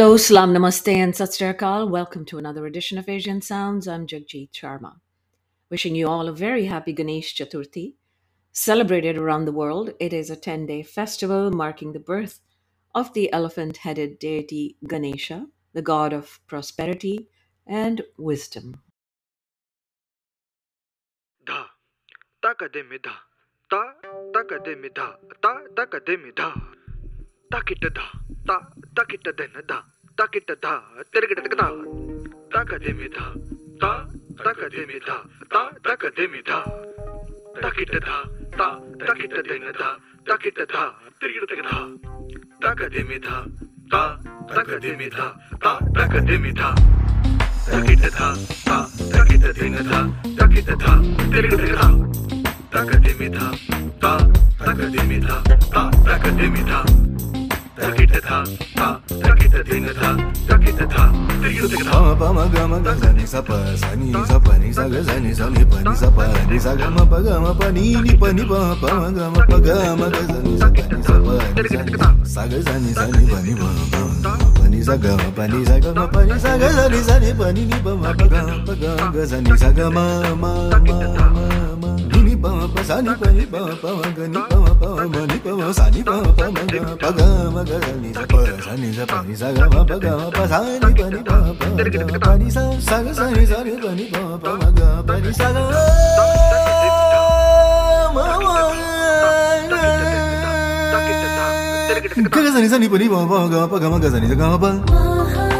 Hello, Salam Namaste, and Sat Sri Akal. Welcome to another edition of Asian Sounds. I'm Jagjit Sharma. Wishing you all a very happy Ganesh Chaturthi. Celebrated around the world, it is a 10 day festival marking the birth of the elephant headed deity Ganesha, the god of prosperity and wisdom. da ta da da ತಾಕಿಟ್ಟದ ತಾ ತಾಕಿಟ್ಟದೇನ the ತಾಕಿಟ್ಟದ ತೆರಗಿಟ್ಟದ ತಾಕದೆ ಮೇಧ ತಾ ತಾಕದೆ ಮೇಧ ತಾ ತಾಕದೆ ಮೇಧ ತಾಕಿಟ್ಟದ ತಾ ತಾಕಿಟ್ಟದೇನ the ತಾಕಿಟ್ಟದ ತಿರುಗಿಡತಗದ ತಾಕದೆ ಮೇಧ ತಾ ತಾಕದೆ ಮೇಧ ತಾ ತಾಕದೆ ಮೇಧ ತಾಕಿಟ್ಟದ ತಾ ತಾಕಿಟ್ಟದೇನ the ತಾಕಿಟ್ಟದ ತಿರುಗಿಡತಗದ ತಾಕದೆ ಮೇಧ ತಾ ತಾಕದೆ ಮೇಧ ತಾ ತಾಕದೆ ಮೇಧ de me da ta taka de me da takita da ta takita de na da takita da tergita da Pama pama gama ga sa ni sa pa sa ni sa pa ni sa ga sa ni sa ni pa ni sa pa ni sa ga ma pa ga ma pa ni ni pa ni pa pa ma ga ma pa ga ma ga sa ni sa pa ni sa pa ni sa ni sa ga sa ni sa ni pa ni pa pa pa ni sa ga ma pa ni sa ga ma pa ni pa pa sa ni pa ni pa pa ma ga ni pa ma pa sa ni pa ni pa pa ga pa ga ma ni sa ga pa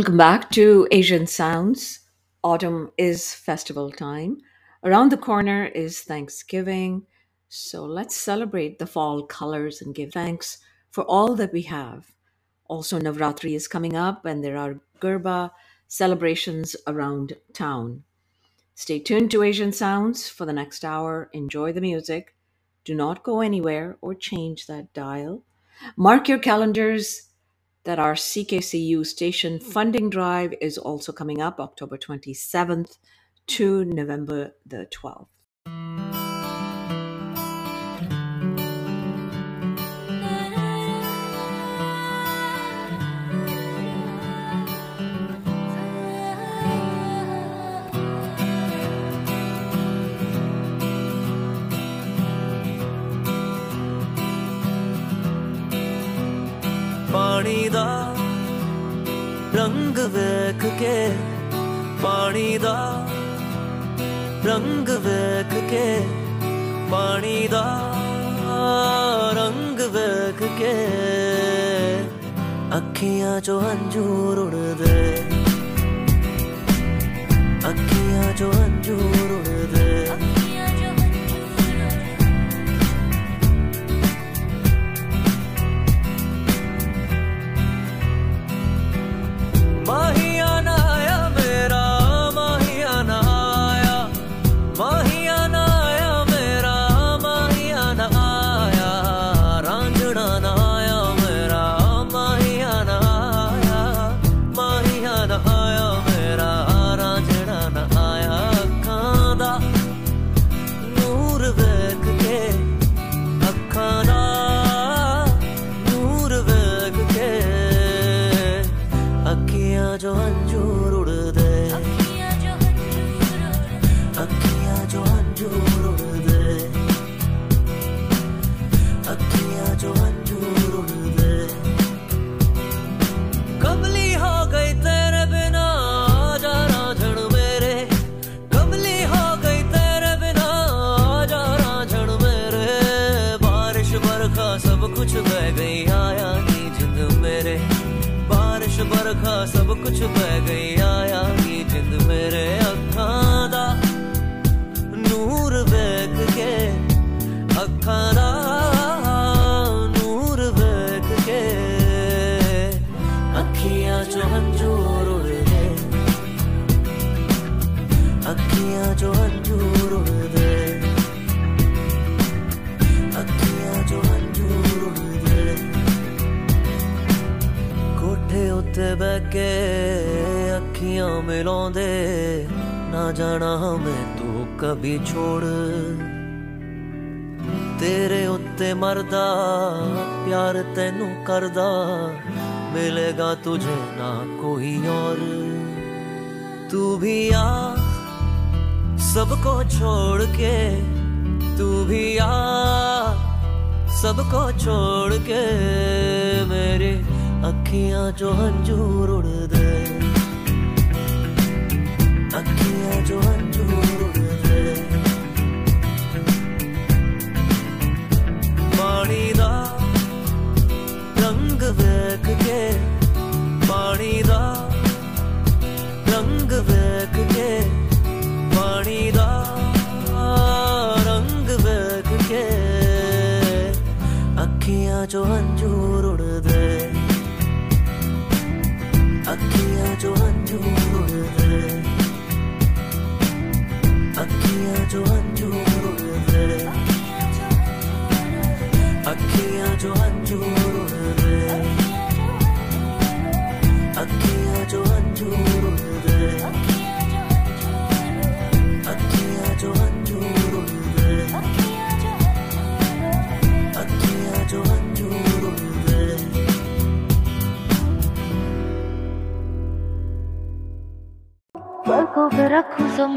Welcome back to Asian Sounds. Autumn is festival time. Around the corner is Thanksgiving. So let's celebrate the fall colors and give thanks for all that we have. Also, Navratri is coming up, and there are Garba celebrations around town. Stay tuned to Asian Sounds for the next hour. Enjoy the music. Do not go anywhere or change that dial. Mark your calendars that our CKCU station funding drive is also coming up October 27th to November the 12th. ਰੰਗ ਵੇਖ ਕੇ ਪਾਣੀ ਦਾ ਰੰਗ ਵੇਖ ਕੇ ਪਾਣੀ ਦਾ ਰੰਗ ਵੇਖ ਕੇ ਅੱਖੀਆਂ ਚੋਂ ਹੰਝੂਰ ਉੜਦੇ ਅੱਖੀਆਂ ਚੋਂ ਹੰਝੂਰ देखा सब कुछ बह गई आया ਲਾਉਂਦੇ, ਨਾ ਜਾਣਾ ਮੈਂ ਤੂੰ ਕਭੀ ਛੋੜ। ਤੇਰੇ ਉੱਤੇ ਮਰਦਾ, ਪਿਆਰ ਤੈਨੂੰ ਕਰਦਾ, ਮਿਲੇਗਾ ਤੁਝੇ ਨਾ ਕੋਈ ਔਰ। ਤੂੰ ਵੀ ਆ, ਸਭ ਕੋ ਛੋੜ ਕੇ, ਤੂੰ ਵੀ ਆ, ਸਭ ਕੋ ਛੋੜ ਕੇ, ਮੇਰੇ ਅੱਖੀਆਂ ਚੋਂ ਹੰਝੂ ਰੁੜਦੇ। ਪਾਣੀ ਦਾ ਰੰਗ ਵੇਖ ਕੇ ਪਾਣੀ ਦਾ ਰੰਗ ਵੇਖ ਕੇ ਪਾਣੀ ਦਾ ਰੰਗ ਵੇਖ ਕੇ ਅੱਖੀਆਂ ਚੋਂ ਹੰਝੂਰ ਉੜਦੇ ਅੱਖੀਆਂ ਚੋਂ ਹੰਝੂਰ ਉੜਦੇ ਅੱਖੀਆਂ ਚੋਂ ਹੰਝੂਰ ਉੜਦੇ ਅੱਖੀਆਂ ਚੋਂ ਹੰਝੂਰ ਉੜਦੇ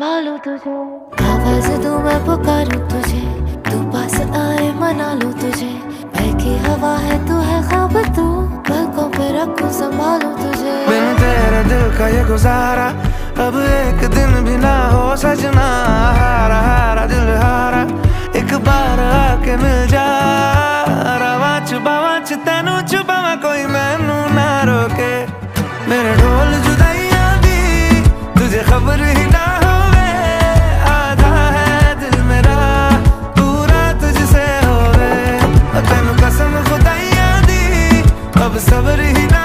संभालूं तुझे। आवाज़ दूँ मैं पुकारूं तुझे। तू पास आए मना लूँ तुझे। बहकी हवा है, तू है ख्वाब तू। पलकों पे रखूँ, संभालूं तुझे। बिन तेरे दिल का ये गुजारा, अब एक दिन भी ना हो सजना। हारा हारा, दिल हारा, एक बार आके मिल जा। रवा छुपावा तेनू छुपावा, कोई मैनू ना रोके। मेरे ढोल जुदाइयाँ अब सब्र ही ना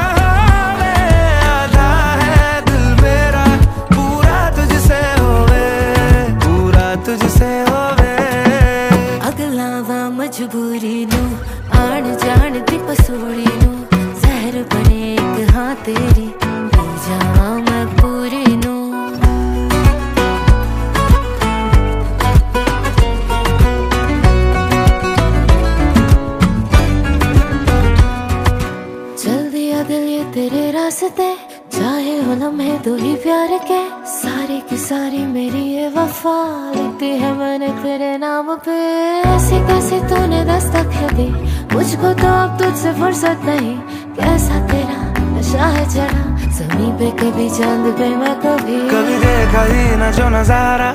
न जो नज़ारा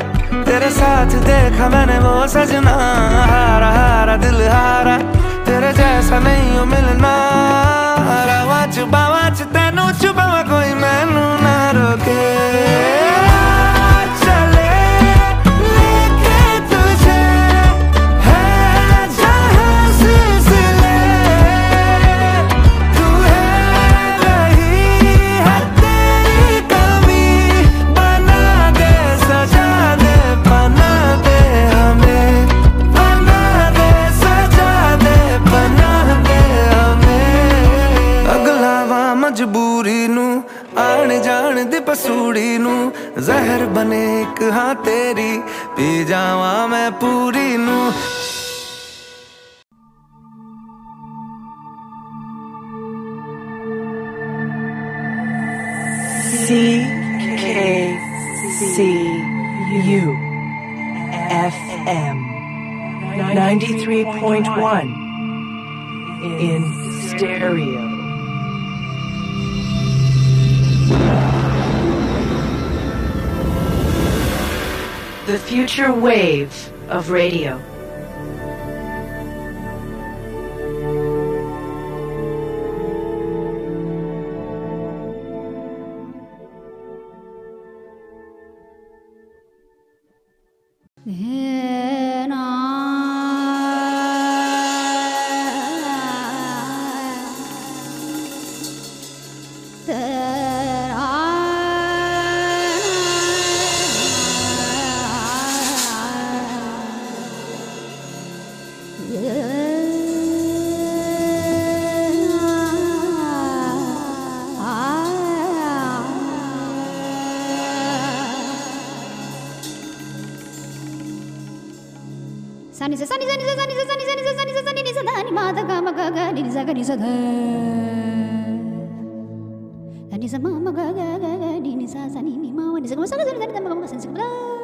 तेरे साथ देखा मैंने वो सजना। हारा हारा, दिल हारा। तेरे जैसा नहीं हो मिलना। रावा च तेनू चुबावा कोई मैनू ना रोके। ਤੇਰੀ ਪੀ ਜਾਵਾਂ ਮੈਂ ਪੂਰੀ ਨੂੰ C K C U FM 93.1 in stereo. The future wave of radio. Sani sa ni sa ni sa ni sa ni ni sa ni ni sa ni sa ga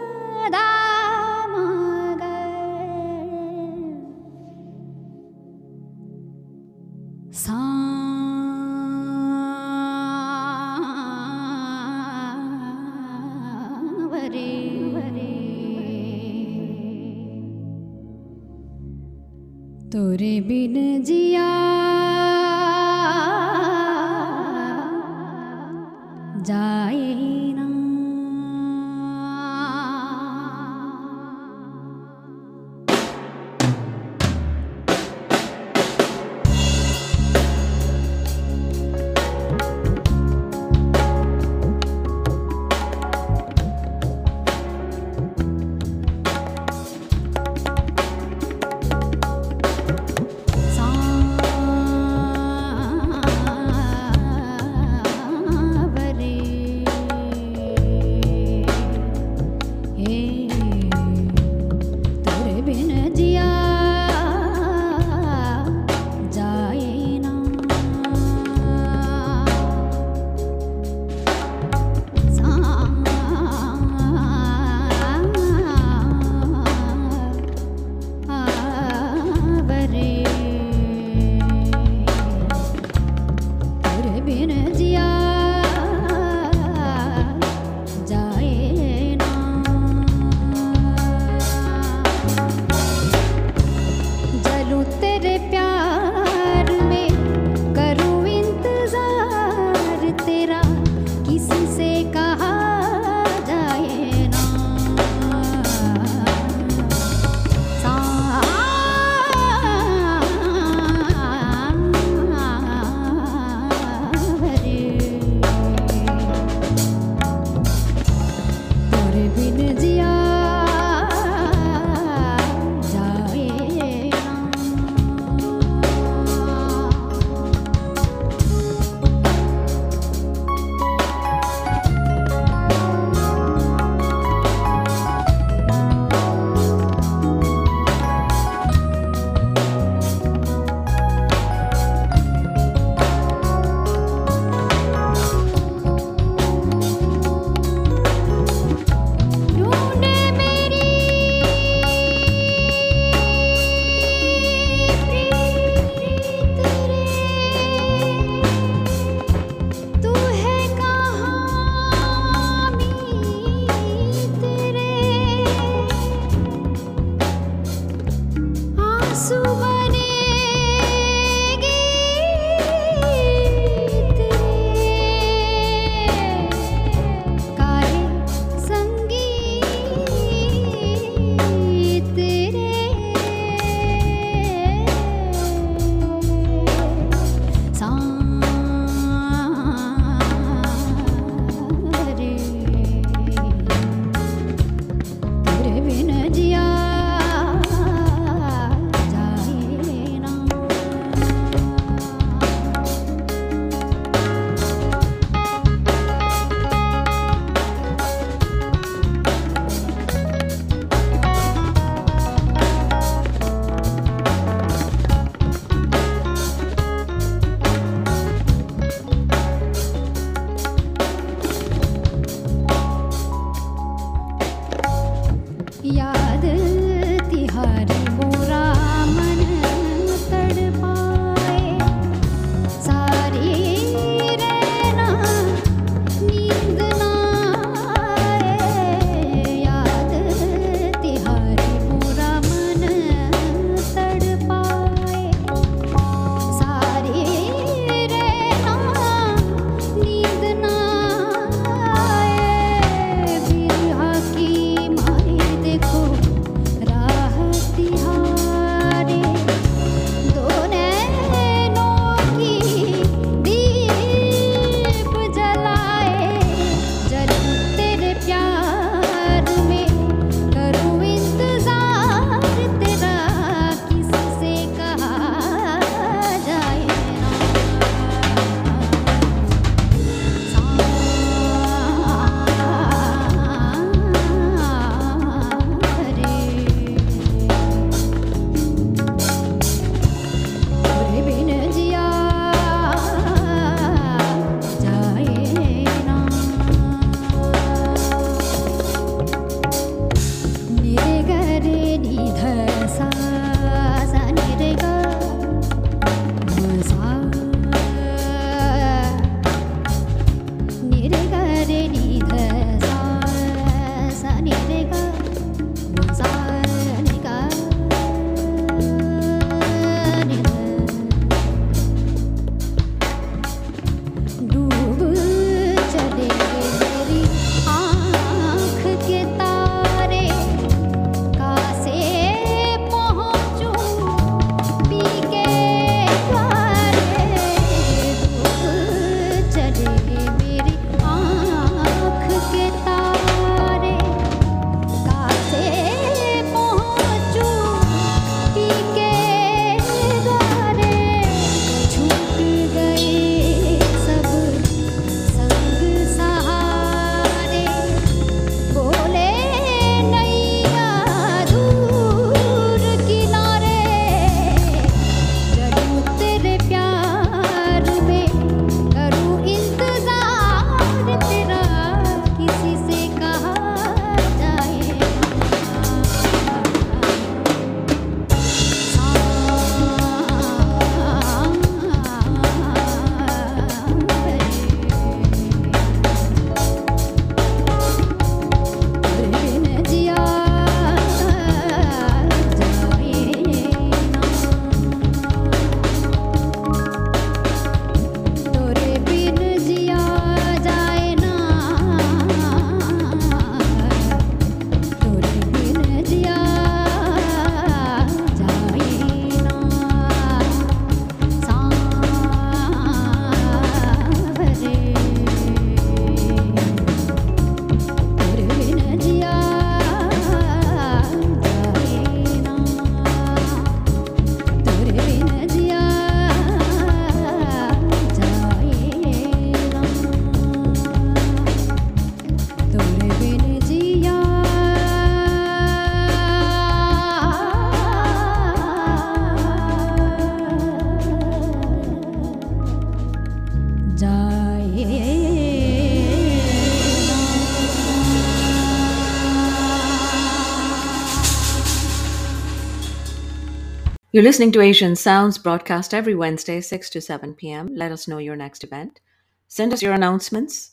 You're listening to Asian Sounds broadcast every Wednesday, 6 to 7 p.m. Let us know your next event. Send us your announcements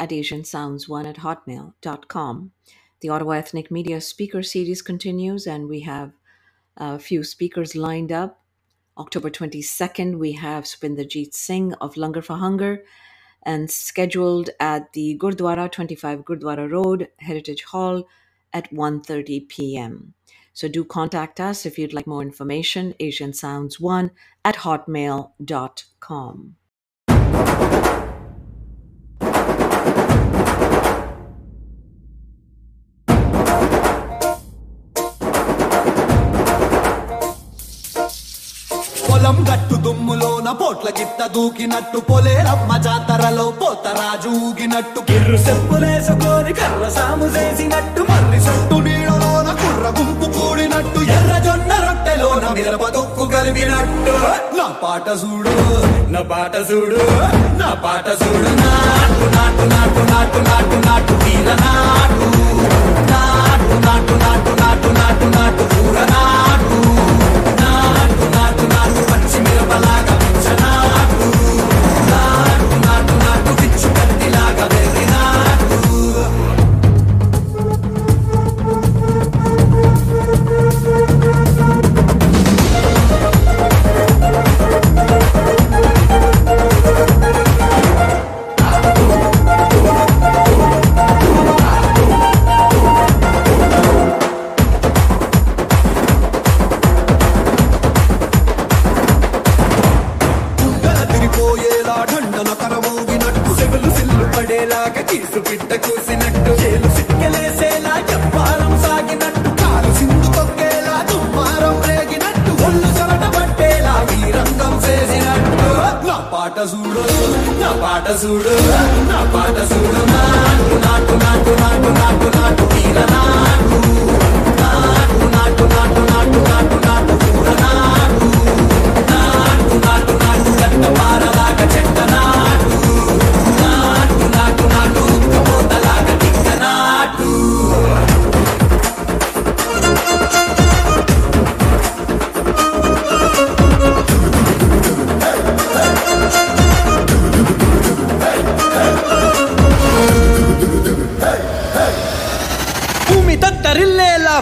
at asiansounds1 at hotmail.com. The Ottawa Ethnic Media Speaker Series continues, and we have A few speakers lined up. October 22nd, we have Supinderjeet Singh of Langar for Hunger and scheduled at the Gurdwara 25 Gurdwara Road, Heritage Hall at 1.30 p.m. So do contact us if you'd like more information, Asian Sounds one at hotmail.com. పొలం గట్టు దుమ్ములోన పోట్ల గిత్త దూకినట్టు పొలేరమ్మ జాతరలో పోతరాజు ఊగినట్టు కిర్రు చెప్పులేసుకొని కర్ర సాము చేసినట్టు మర్రి రొట్టెలోన దొక్కు కలిపినట్టు నా పాట చూడు నా పాట చూడు నా పాట చూడు నాటు నాటు నాటు నాటు నాటు నాటు తీర నాటు నాటు నాటు నాటు నాటు నాటు నాటు కూర నాటు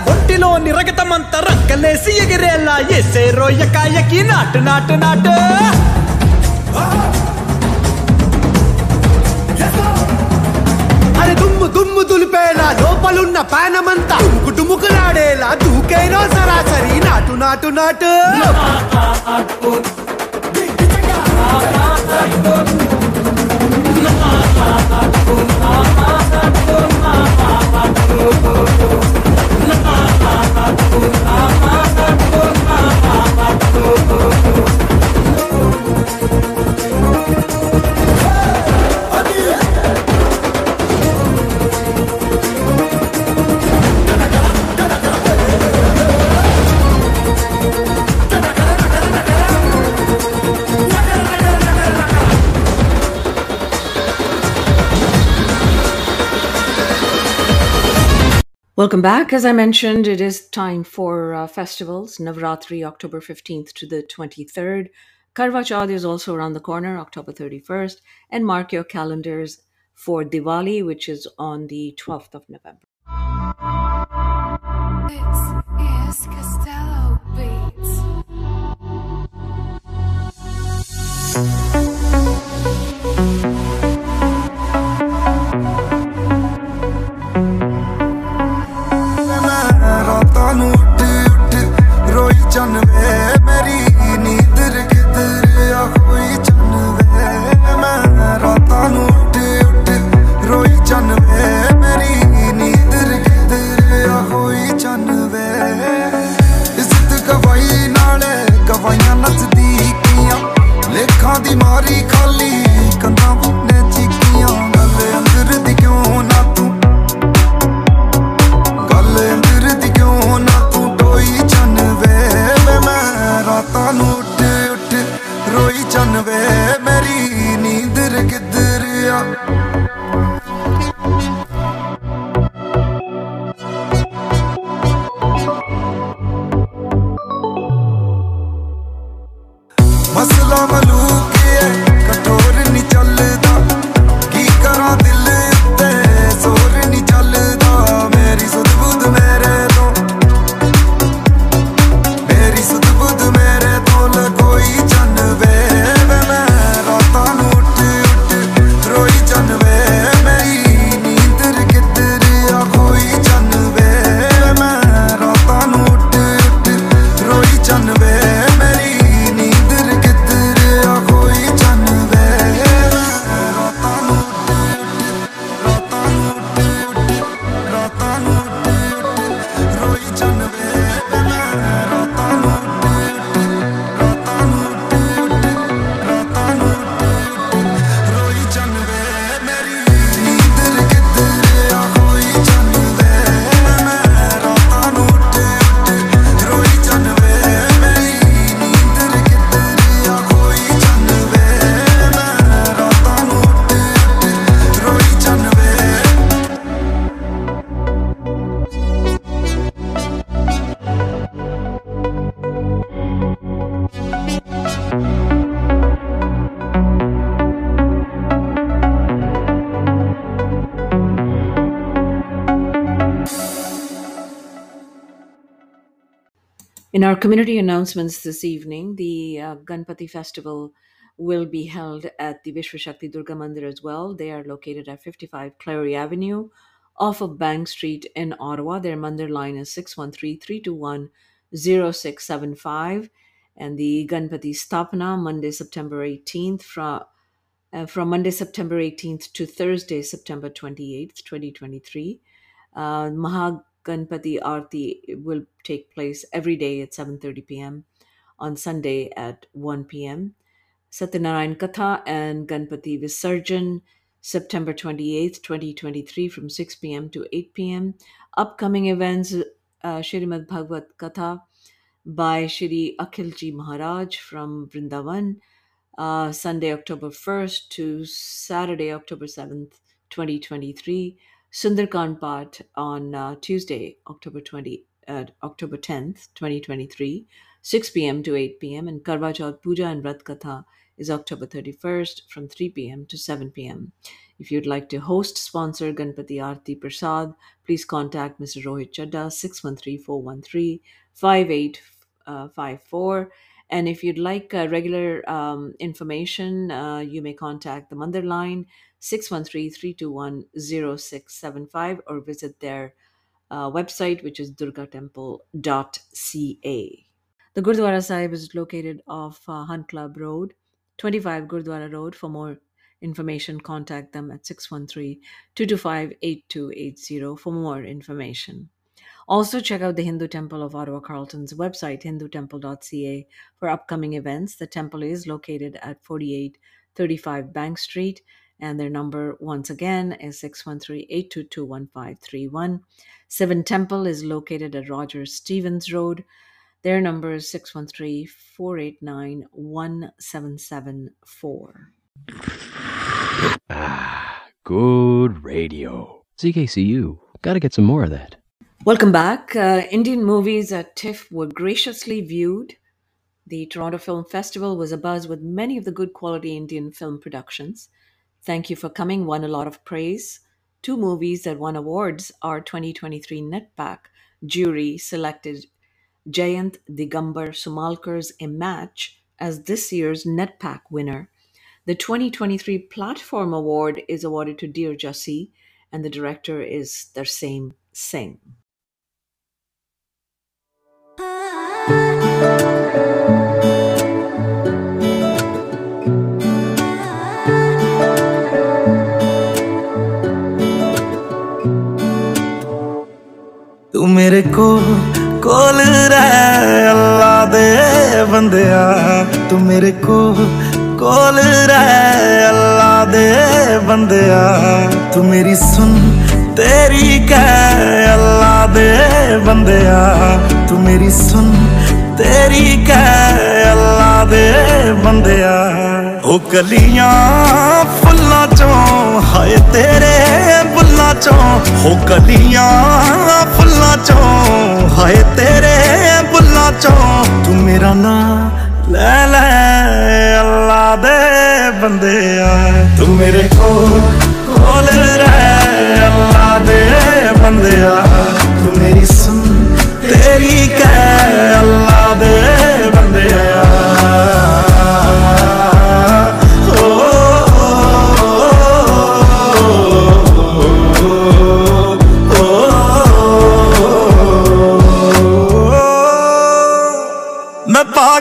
ఒంటిలో నిరగతమంత రక్కలేసి ఎగిరేలా ఎసే రోయకాయకి నాటు నాటు నాటు. అరే దుమ్ము దుమ్ము దులిపేలా లోపలున్న పానమంతా డుముకు డుముకులాడేలా దూకేనో సరాసరి నాటు నాటు నాటు. I'm Welcome back. As I mentioned, it is time for uh, festivals. Navratri, October 15th to the 23rd. Karwa Chauth is also around the corner, October 31st. And mark your calendars for Diwali, which is on the 12th of November. This is Beats. In our community announcements this evening, the uh, Ganpati festival will be held at the Vishwashakti Durga Mandir as well. They are located at 55 Clary Avenue off of Bank Street in Ottawa. Their Mandir line is 613 321 0675. And the Ganpati Stapana, Monday, September 18th, from, uh, from Monday, September 18th to Thursday, September 28th, 2023. Uh, Mahaganpati Aarti will take place every day at 7.30 p.m. on Sunday at 1 p.m. Satyanarayan Katha and Ganpati Visarjan, September 28th, 2023 from 6 p.m. to 8 p.m. Upcoming events, uh, Shrimad Bhagavad Katha by Shri Akhilji Maharaj from Vrindavan, uh, Sunday, October 1st to Saturday, October 7th, 2023. Sundarkand Path on uh, Tuesday, October 20, uh, October 10th, 2023, 6 p.m. to 8 p.m. And Karva Chauth Puja and Vrat Katha is October 31st from 3 p.m. to 7 p.m. If you'd like to host, sponsor Ganpati Aarti Prasad, please contact Mr. Rohit Chadda, 613 413 5854. And if you'd like uh, regular um, information, uh, you may contact the Mandir line 613 321 0675 or visit their uh, website, which is durgatemple.ca. The Gurdwara Sahib is located off uh, Hunt Club Road, 25 Gurdwara Road. For more information, contact them at 613 225 8280 for more information. Also, check out the Hindu Temple of Ottawa Carleton's website, hindutemple.ca, for upcoming events. The temple is located at 4835 Bank Street, and their number, once again, is 613 822 1531. Seven Temple is located at Roger Stevens Road. Their number is 613 489 1774. Ah, good radio. CKCU. Gotta get some more of that. Welcome back. Uh, Indian movies at TIFF were graciously viewed. The Toronto Film Festival was abuzz with many of the good quality Indian film productions. Thank you for coming, won a lot of praise. Two movies that won awards are 2023 NETPAC jury selected Jayant Digambar Somalkar's A Match as this year's NETPAC winner. The 2023 Platform Award is awarded to Dear Jassi, and the director is Tarsem Singh. Ah. ਤੂੰ ਮੇਰੇ ਕੋਲ ਕੋਲ ਰਹਿ ਅੱਲਾ ਦੇ ਬੰਦਿਆ। ਤੂੰ ਮੇਰੇ ਕੋਲ ਕੋਲ ਰਹਿ ਅੱਲਾ ਦੇ ਬੰਦਿਆ। ਤੂੰ ਮੇਰੀ ਸੁਣ, ਤੇਰੀ ਕਹਿ ਅੱਲਾ ਦੇ ਬੰਦਿਆ। ਤੂੰ ਮੇਰੀ ਸੁਣ, ਤੇਰੀ ਕਹਿ ਅੱਲਾ ਦੇ ਬੰਦਿਆ। ਉਹ ਕਲੀਆਂ ਫੁੱਲਾਂ ਚੋਂ, ਹਾਏ ਤੇਰੇ ਬੁੱਲਾਂ ਚੋਂ ਹੋ ਕਲੀਆਂ ਫੁੱਲਾਂ ਚੋਂ ਹਾਏ ਤੇਰੇ ਬੁੱਲਾਂ ਚੋਂ ਤੂੰ ਮੇਰਾ ਨਾਂ ਲੈ ਲੈ ਅੱਲਾ ਦੇ ਬੰਦਿਆ ਤੂੰ ਮੇਰੇ ਕੋਲ ਕੋਲ ਰਹਿ ਅੱਲਾ ਦੇ ਬੰਦਿਆ ਤੂੰ ਮੇਰੀ ਸੁਣ ਤੇਰੀ ਕਹਿ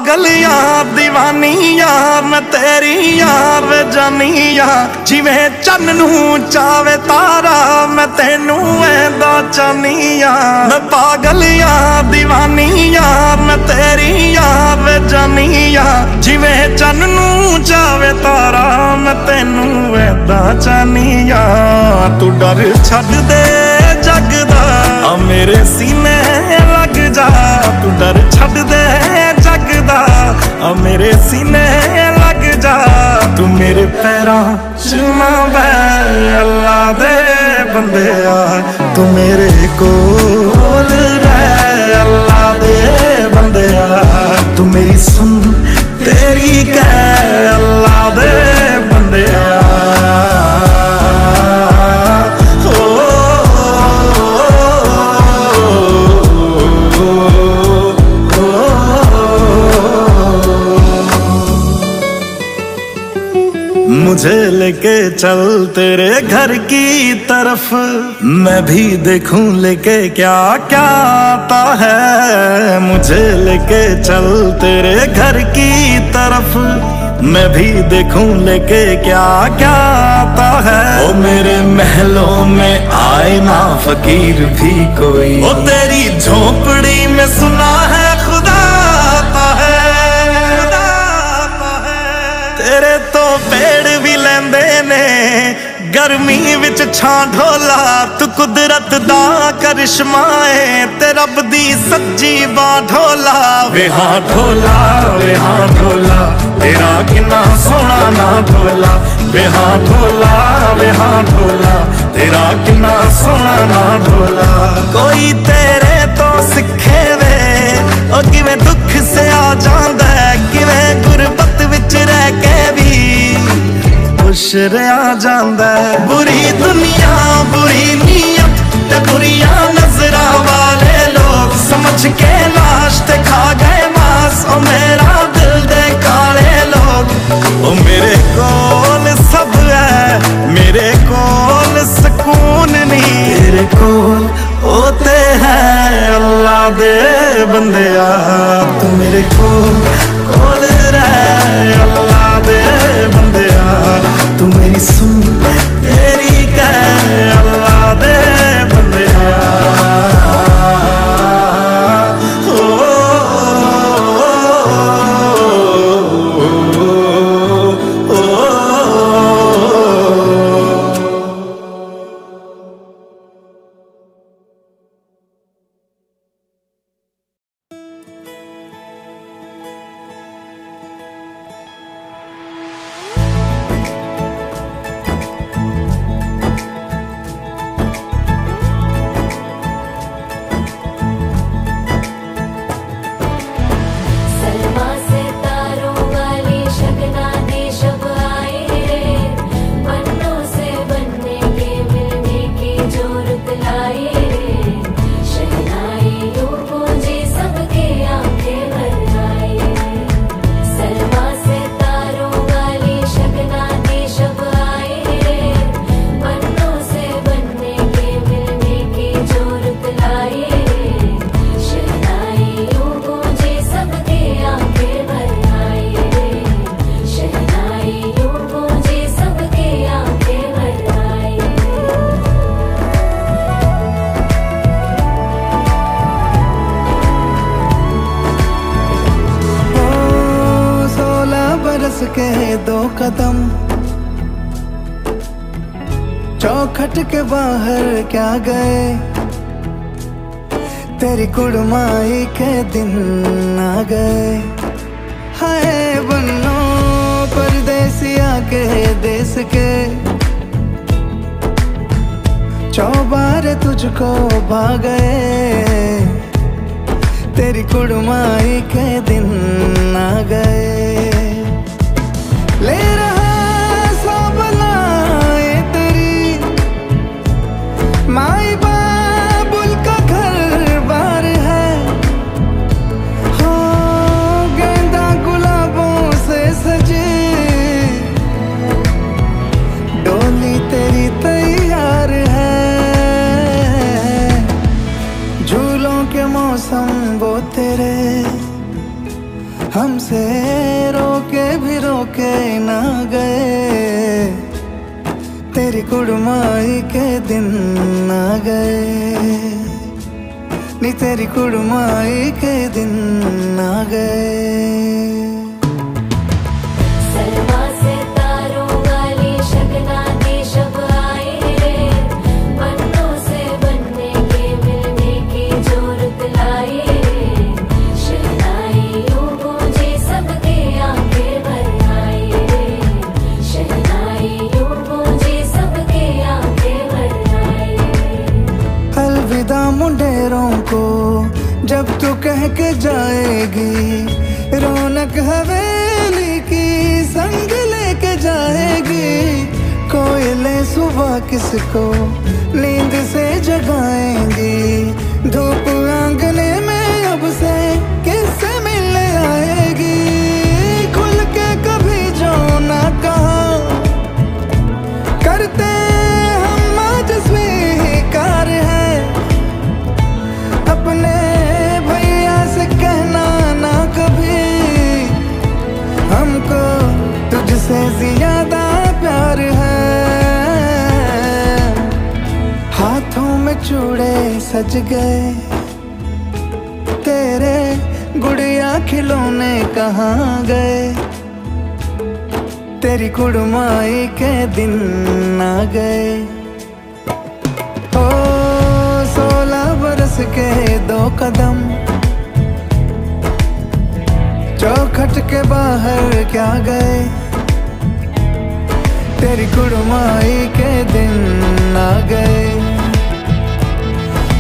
ਪਾਗਲ ਯਾਰ دیਵਾਨੀ ਯਾਰ ਮੈਂ ਤੇਰੀ ਯਾਰ ਵੇ ਜਾਨੀ ਯਾਰ ਜਿਵੇਂ ਚੰਨ ਨੂੰ ਚਾਵੇ ਤਾਰਾ, ਮੈਂ ਤੈਨੂੰ ਐਂਦਾ ਚਾਨੀ ਯਾਰ ਮੈਂ ਪਾਗਲ ਯਾਰ دیਵਾਨੀ ਯਾਰ ਮੈਂ ਤੇਰੀ ਯਾਰ ਵੇ ਜਾਨੀ ਯਾਰ ਜਿਵੇਂ ਚੰਨ ਨੂੰ ਚਾਵੇ ਤਾਰਾ, ਮੈਂ ਤੈਨੂੰ ਐਂਦਾ ਚਾਨੀ ਯਾਰ ਤੂੰ ਡਰ ਛੱਡ ਦੇ ਜਗ ਦਾ, ਆ ਮੇਰੇ ਸੀਨੇ ਲੱਗ ਜਾ। ਤੂੰ ਡਰ ਛੱਡ ਦੇ ਲੱਗਦਾ। ਆ ਮੇਰੇ ਸੀਨੇ ਲੱਗ ਜਾ। ਤੂੰ ਮੇਰੇ ਪੈਰਾਂ ਚ ਨਾ ਬੈ ਅੱਲਾ ਦੇ ਬੰਦਿਆ, ਤੂੰ ਮੇਰੇ ਕੋਲ ਰਹਿ। ਅੱਲਾ ਦੇ ਬੰਦਿਆ, ਤੂੰ ਮੇਰੀ ਸੁਣ, ਤੇਰੀ ਕਹਿ। ਅੱਲਾ ਦੇ ਬੰਦਿਆ। मुझे लेके चल तेरे घर की तरफ़। मैं भी देखूँ लेके क्या क्या आता है? मुझे लेके चल तेरे घर की तरफ़। मैं भी देखूँ लेके क्या क्या आता है? ओ मेरे महलों में आए ना फकीर भी कोई। ओ तेरी झोपड़ी में सुना है खुदा आता है। ਗਰਮੀ ਵਿੱਚ ਛਾਂ ਢੋਲਾ ਤੂੰ ਕੁਦਰਤ ਦਾ ਕਰਿਸ਼ਮਾ ਏ ਤੇ ਰੱਬ ਦੀ ਸੱਜੀ ਬਾਹ ਢੋਲਾ। ਵੇ ਹਾਂ ਢੋਲਾ ਵੇ ਹਾਂ ਢੋਲਾ ਤੇਰਾ ਕਿੰਨਾ ਸੋਹਣਾ ਨਾ ਢੋਲਾ। ਵੇ ਹਾਂ ਢੋਲਾ ਵੇ ਹਾਂ ਢੋਲਾ ਤੇਰਾ ਕਿੰਨਾ ਸੋਹਣਾ ਨਾ ਢੋਲਾ। ਕੋਈ ਤੇਰੇ ਤੋਂ ਸਿੱਖੇ ਵੇ ਉਹ ਕਿਵੇਂ ਦੁੱਖ ਸੇ ਆ ਜਾਂਦਾ ਹੈ, ਕਿਵੇਂ ਗੁਰਬਤ ਵਿੱਚ ਰਹਿ ਕੇ ਵੀ ਖੁਸ਼ ਰਿਹਾ ਜਾਂਦਾ ਹੈ। ਬੁਰੀ ਦੁਨੀਆ, ਬੁਰੀ ਨੀਅਤ ਤੇ ਬੁਰੀਆਂ ਨਜ਼ਰਾਂ ਵਾਲੇ ਲੋਕ ਸਮਝ ਕੇ ਲਾਸ਼ ਤੇ ਖਾ ਗਏ ਮਾਸ। ਉਹ ਮੇਰਾ ਦਿਲ ਦੇ ਕਾਲੇ ਲੋਕ। ਉਹ ਮੇਰੇ ਕੋਲ ਸਭ ਹੈ, ਮੇਰੇ ਕੋਲ ਸਕੂਨ ਨਹੀਂ। ਤੇਰੇ ਕੋਲ ਉਹ ਤੇ ਹੈ, ਅੱਲਾ ਦੇ ਬੰਦਿਆ। ਤੂੰ ਮੇਰੇ ਕੋਲ ਕੋਲ ਰਹਿ गए। तेरी कुड़माई के दिन माई बाबुल का घर बार है। हो गेंदा गुलाबों से सजे। डोली तेरी तैयार है। झूलों के मौसम वो तेरे। हमसे रोके भी रोके ना गए। कुड़माई के दिन आ गए। नी तेरी कुड़माई के दिन आ गए। जब तू कह के जाएगी। रौनक हवेली की संग लेके जाएगी। कोयले सुबह किसको नींद से जगाएँगी? सज गए। तेरे गुड़िया खिलौने कहाँ गए? तेरी कुड़माई के दिन आ गए। ओ, सोलह बरस के दो कदम। चौखट के बाहर क्या गए? तेरी कुड़माई के दिन आ गए।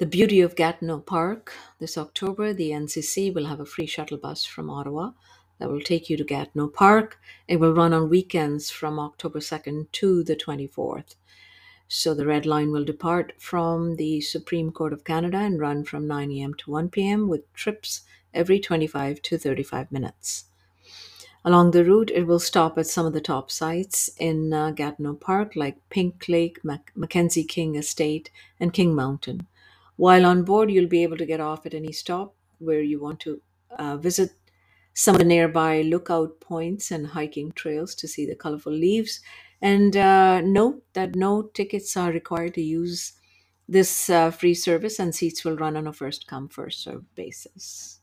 The beauty of Gatineau Park. This October, the NCC will have a free shuttle bus from Ottawa that will take you to Gatineau Park. It will run on weekends from October 2nd to the 24th. So the Red Line will depart from the Supreme Court of Canada and run from 9 a.m. to 1 p.m. with trips every 25 to 35 minutes. Along the route, it will stop at some of the top sites in uh, Gatineau Park, like Pink Lake, Mac- Mackenzie King Estate, and King Mountain. While on board, you'll be able to get off at any stop where you want to uh, visit some of the nearby lookout points and hiking trails to see the colorful leaves. And uh, note that no tickets are required to use this uh, free service, and seats will run on a first come, first served basis.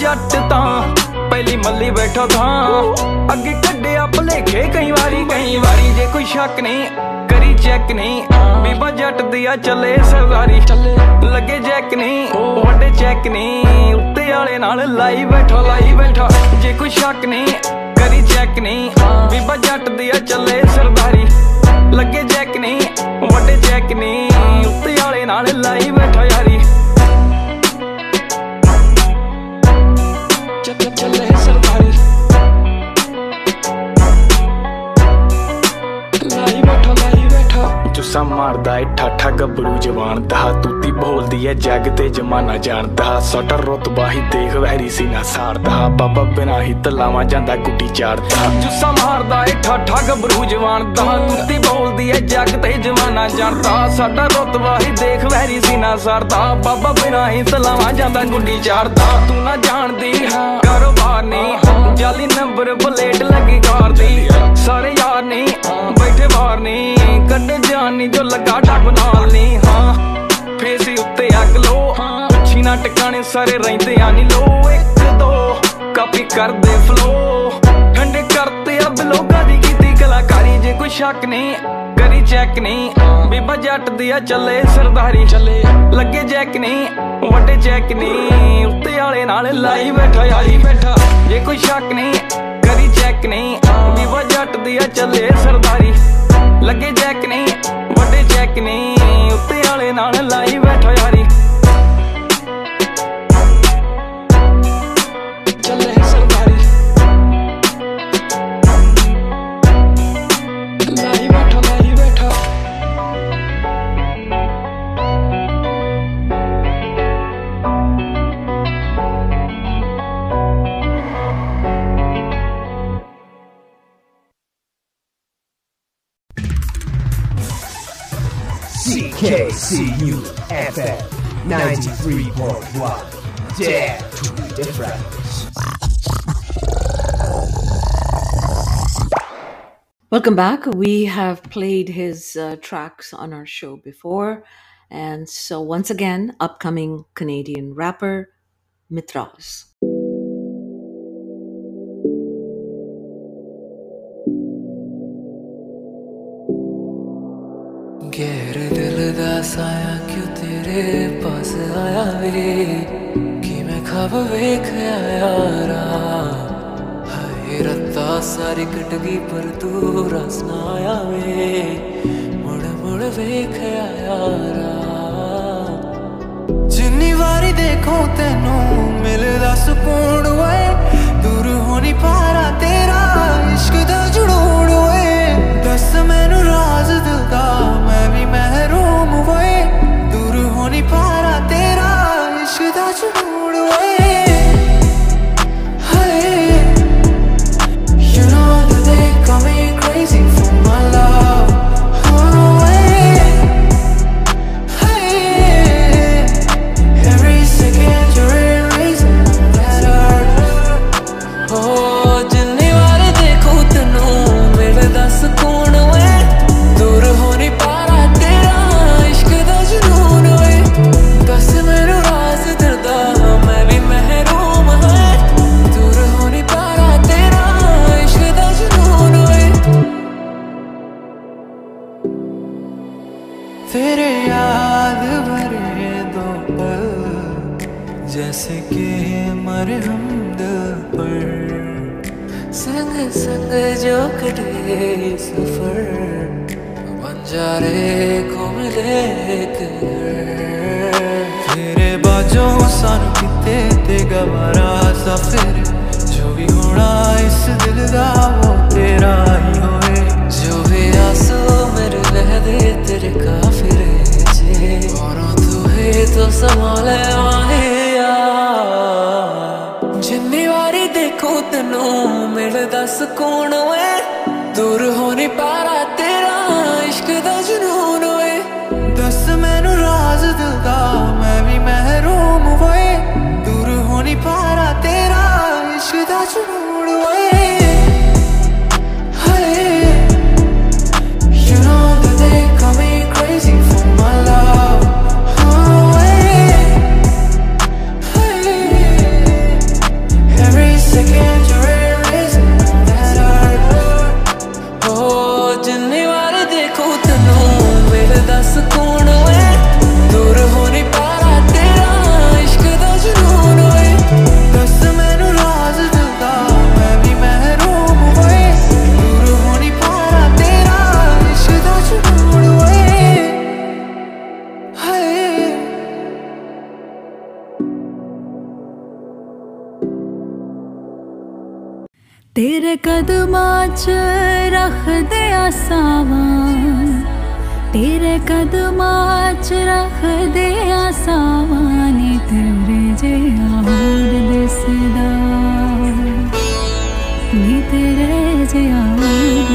ਜੱਟ ਤਾਂ ਪਹਿਲੀ ਮੱਲੀ ਬੈਠਾ ਥਾਂ ਅੱਗੇ ਕੱਢਿਆ ਭਲੇਖੇ, ਕਈ ਵਾਰੀ ਕਈ ਵਾਰੀ ਜੇ ਕੋਈ ਸ਼ੱਕ ਨਹੀਂ, ਕਰੀ ਚੈੱਕ ਨਹੀਂ। ਬੀਬਾ ਜੱਟ ਦੀ ਆ ਚੱਲੇ ਸਰਦਾਰੀ, ਲੱਗੇ ਜੈਕ ਨਹੀਂ, ਵੱਡੇ ਚੈੱਕ ਨਹੀਂ। ਉੱਤੇ ਵਾਲੇ ਨਾਲ ਲਾਈ ਬੈਠਾ ਲਾਈ ਬੈਠਾ। ਜੇ ਕੋਈ ਸ਼ੱਕ ਨਹੀਂ, ਕਰੀ ਚੈੱਕ ਨਹੀਂ। ਬੀਬਾ ਜੱਟ ਦੀ ਆ ਚੱਲੇ ਸਰਦਾਰੀ, ਲੱਗੇ ਜੈਕ ਨਹੀਂ, ਵੱਡੇ ਚੈੱਕ ਨਹੀਂ। ਉੱਤੇ ਵਾਲੇ ਨਾਲ ਲਾਈ ਬੈਠਾ ਯਾਰੀ। ਬੈਠਾ ਜੁੱਸਾ ਮਾਰਦਾ ਏ, ਠਾਠਾ ਗੱਭਰੂ ਜਵਾਨ ਦਾ, ਤੂਤੀ ਬੋਲਦੀ ਏ, ਜੱਗ ਤੇ ਜਮਾਨਾ ਜਾਣਦਾ ਸਟਾ ਰਤਬਾ ਹੀ ਦੇਖ ਵੈਰੀ ਸੀ ਨਾ ਸਾਰਦਾ, ਬਾਬਾ ਬਿਨਾ ਹੀ ਤਲਾਵਾ ਜਾਂਦਾ ਗੁੱਡੀ ਚਾੜਦਾ। ਜੁੱਸਾ ਮਾਰਦਾ ਏ, ਠਾਠਾ ਗੱਭਰੂ ਜਵਾਨ ਦਾ, ਤੂਤੀ ਬੋਲਦੀ ਏ, ਜੱਗ ਤੇ ਜਮਾਨਾ ਜਾਣਦਾ ਸਾਡਾ ਰਤਬਾ ਹੀ ਦੇਖ ਵੈਰੀ ਸੀ ਨਾ ਸਾਰਦਾ, ਬਾਬਾ ਬਿਨਾ ਹੀ ਤਲਾਵਾ ਜਾਂਦਾ ਗੁੱਡੀ ਚਾੜਦਾ। ਤੂੰ ਨਾ ਜਾਣਦੀ ਕਾਰੋਬਾਰ ਨਹੀਂ ਜਾਲੀ ਨੰਬਰ ਪਲੇਟ ਲੱਗੀ ਕਾਰ ਦੀ। ਸਾਰੇ ਯਾਰ ਨਹੀਂ ਬੈਠੇ ਬਾਹਰ ਨਹੀਂ ਕੱਢੇ ਜਾਨੀ ਜੋ ਲੱਗਾ ਡੱਬ ਨਾਲ ਨਹੀਂ ਹਾਂ ਫੇਸ ਉੱਤੇ ਅੱਗ ਲੋ। ਉੱਚੀ ਨਾ ਟਿਕਾਣੇ ਸਾਰੇ ਰਹਿੰਦੇ ਆ ਨਹੀਂ ਲੋ। ਇੱਕ ਦੋ ਕਾਪੀ ਕਰਦੇ ਫਲੋ ਠੰਡੇ ਕਰਤੇ ਆ ਬਲੋਗਾ ਦੀ ਕੀਤੀ ਕਲਾਕਾਰੀ। ਜੇ ਕੋਈ ਸ਼ੱਕ ਨਹੀਂ ਕਰੀ ਚੈੱਕ ਨਹੀਂ ਬੀਬਾ ਜੱਟ ਦੀ ਆ ਚੱਲੇ ਸਰਦਾਰੀ। ਚੱਲੇ। ਲੱਗੇ ਜੈਕ ਨਹੀਂ ਵੱਡੇ ਚੈੱਕ ਨਹੀਂ ਉੱਤੇ ਵਾਲੇ ਨਾਲ ਲਾਈ ਬੈਠਾ ਯਾਰੀ ਬੈਠਾ। ਜੇ ਕੋਈ ਸ਼ੱਕ ਨਹੀਂ ਕਰੀ ਚੈੱਕ ਨਹੀਂ ਬੀਬਾ ਜੱਟ ਦੀ ਆ ਚੱਲੇ ਸਰਦਾਰੀ। ਲੱਗੇ ਜੈਕ ਨਹੀਂ, ਵੱਡੇ ਚੈੱਕ ਨਹੀਂ, ਉੱਤੇ ਵਾਲੇ ਨਾਲ ਲਾਈ ਬੈਠਾ ਯਾਰੀ। KCU FM 93.1. Dare to be different. Welcome back. We have played his uh, tracks on our show before. And so, once again, upcoming Canadian rapper Mitras. Yeah. ਤੇਰਾ ਸਾਇਆ ਕਿਉਂ ਤੇਰੇ ਪਾਸ ਆਇਆ ਵੇ ਕਿ ਮੈਂ ਖਬ ਵੇਖ ਆਇਆ ਹਾਏ ਰਤਾ ਸਾਰੀ ਕਟ ਗਈ ਪਰ ਤੂੰ ਰਸ ਨਾ ਆਇਆ ਵੇ ਮੁੜ ਮੁੜ ਵੇਖ ਆਇਆ ਜਿੰਨੀ ਵਾਰੀ ਦੇਖੋ ਤੈਨੂੰ ਮਿਲਦਾ ਸਕੂਨ ਵੇ ਦੂਰ ਹੋਣੀ ਪਾਰਾ ਤੇਰਾ ਇਸ਼ਕ ਦਾ ਜੁੜੂਣ ਵੇ ਦੱਸ ਮੈਨੂੰ ਰਾਜ਼ ਦਿਲ ਦਾ ये सफ़र बंजारे घूम ले तेरे बाजों सानू कि ते गवारा सफ़र, जो भी होना इस रस तेरे कदमाच रस दिसदा नी तेरे वीतरे Jaya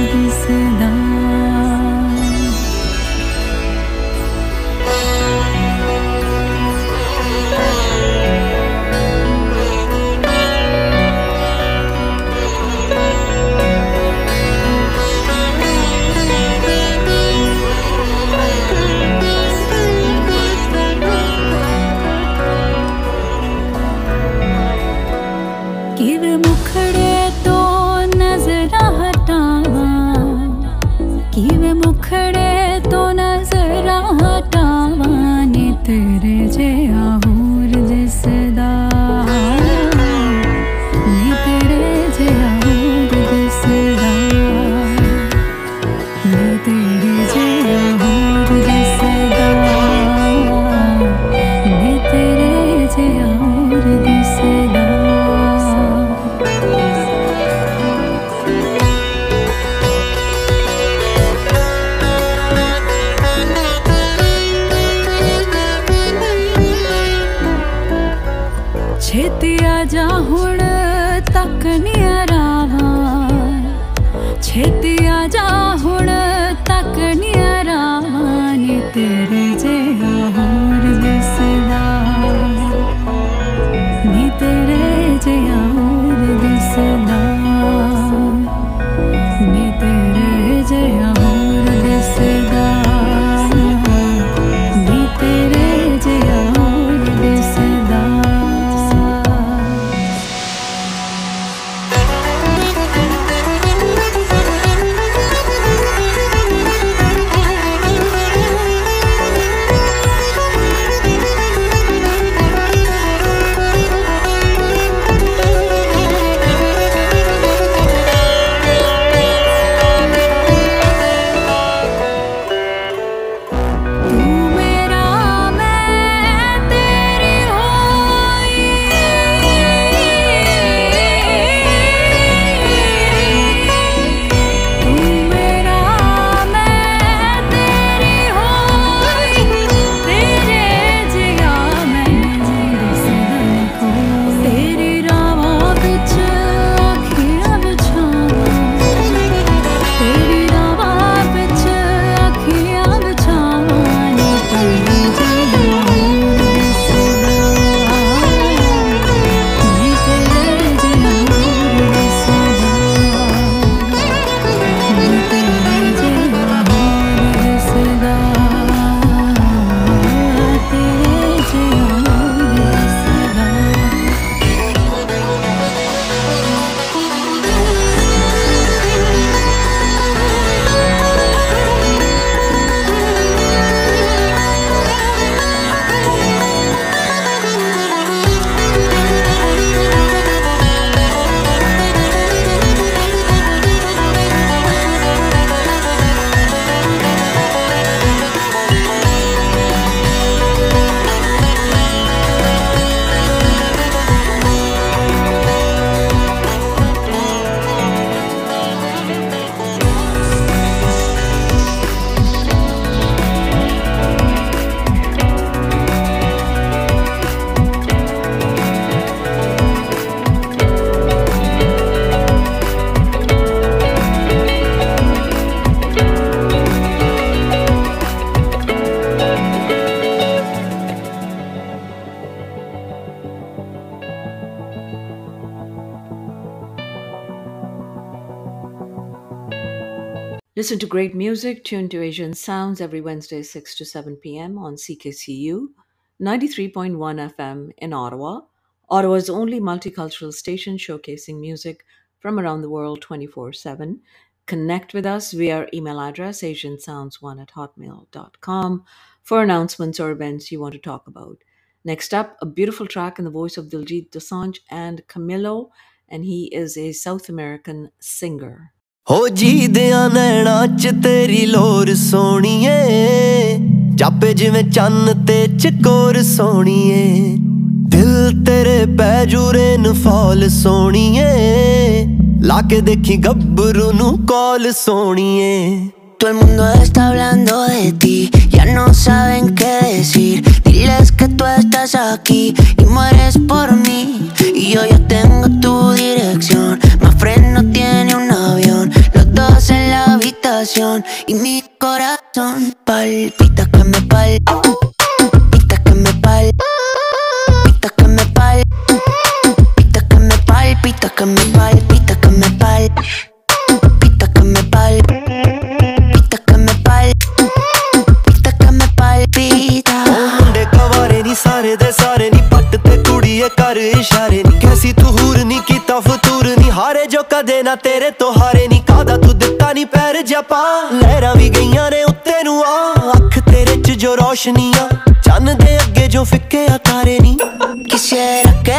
Listen to great music, tuned to Asian Sounds every Wednesday, 6 to 7 p.m. on CKCU 93.1 FM in Ottawa, Ottawa's only multicultural station showcasing music from around the world 24 7. Connect with us via our email address, asiansounds1 at hotmail.com, for announcements or events you want to talk about. Next up, a beautiful track in the voice of Diljit Dosanjh and Camilo, and he is a South American singer. ਹੋ ਜੀਦਿਆਂ ਨੈਣਾ ਚ ਤੇਰੀ ਲੋਰ ਸੋਣੀਏ ਜਾਪੇ ਜਿਵੇਂ ਚੰਨ ਤੇ ਚਕੋਰ ਸੋਣੀਏ ਦਿਲ ਤੇਰੇ ਪੈ ਜੂਰੇ ਨੂੰ ਫਾਲ ਸੋਣੀਏ ਲਾ ਕੇ ਦੇਖੀ ਗੱਭਰੂ ਨੂੰ ਕਾਲ ਸੋਣੀਏ Todo el mundo está hablando de ti, ya no saben qué decir. Diles que tú estás aquí y mueres por mí. Y yo ya tengo tu dirección. Más no tiene un avión, los dos en la habitación. Y mi corazón palpita que me pal, pita que me pal, pita que me pal, pita que me pal, pita que me pal, pita que me pal, pita que me pal. Pita que me pal, ਸਾਰੇ ਦੇ ਸਾਰੇ ਨਹੀਂ ਪੱਟ ਤੇ ਕੁੜੀਏ ਕਰ ਇਸ਼ਾਰੇ ਨਹੀਂ ਕੈਸੀ ਤੂੰ ਹੂਰ ਨਹੀਂ ਕੀਤਾ, ਫਤੂਰ ਨਹੀਂ ਹਾਰੇ ਜੋ ਕਦੇ ਨਾ ਤੇਰੇ ਤੋਂ ਹਾਰੇ ਨਹੀਂ ਕਾਦਾ ਤੂੰ ਦਿੱਤਾ ਨਹੀਂ ਪੈਰ ਜਪਾ ਲਹਿਰਾਂ ਵੀ ਗਈਆਂ ਨੇ ਉੱਤੇ ਨੂੰ ਆ। ਅੱਖ ਤੇਰੇ ਚ ਜੋ ਰੋਸ਼ਨੀ ਆ ਚੰਨ ਦੇ ਅੱਗੇ ਜੋ ਫਿੱਕੇ ਆ ਤਾਰੇ ਨਹੀਂ Quisiera que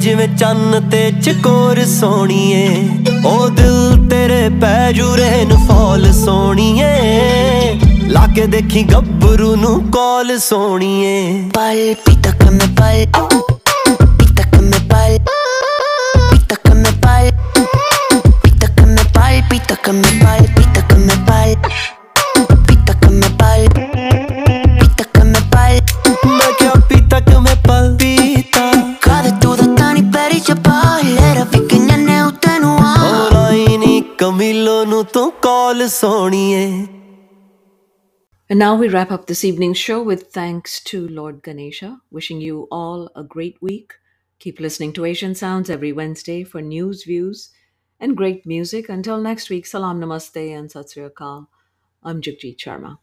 ਜਿਵੇਂ ਚੰਨ ਤੇ ਚਕੋਰ ਸੋਣੀਏ। ਉਹ ਦਿਲ ਤੇਰੇ ਪੈ ਜੂਰੇ ਨੂੰ ਫਾਲ ਸੋਣੀਏ। ਲਾ ਕੇ ਦੇਖੀ ਗੱਭਰੂ ਨੂੰ ਕਾਲ ਸੋਣੀਏ। ਪਲ ਪਿਤਕ ਮੈਂ ਪਲ ਪਿਤਕ ਮੈਂ ਪਲ ਪਿਤਕ ਮੈਂ ਪਲ ਪਿਤਕ ਮੈਂ ਪਲ ਪਿਤਕ ਮੈਂ ਪਲ ਪਿਤਕ ਮੈਂ ਪਲ ਪਿਤਕ ਮੈਂ ਪਲ And now we wrap up this evening's show with thanks to Lord Ganesha. Wishing you all a great week. Keep listening to Asian Sounds every Wednesday for news, views, and great music. Until next week, salam namaste and satsriyakal. I'm Jagjeet Sharma.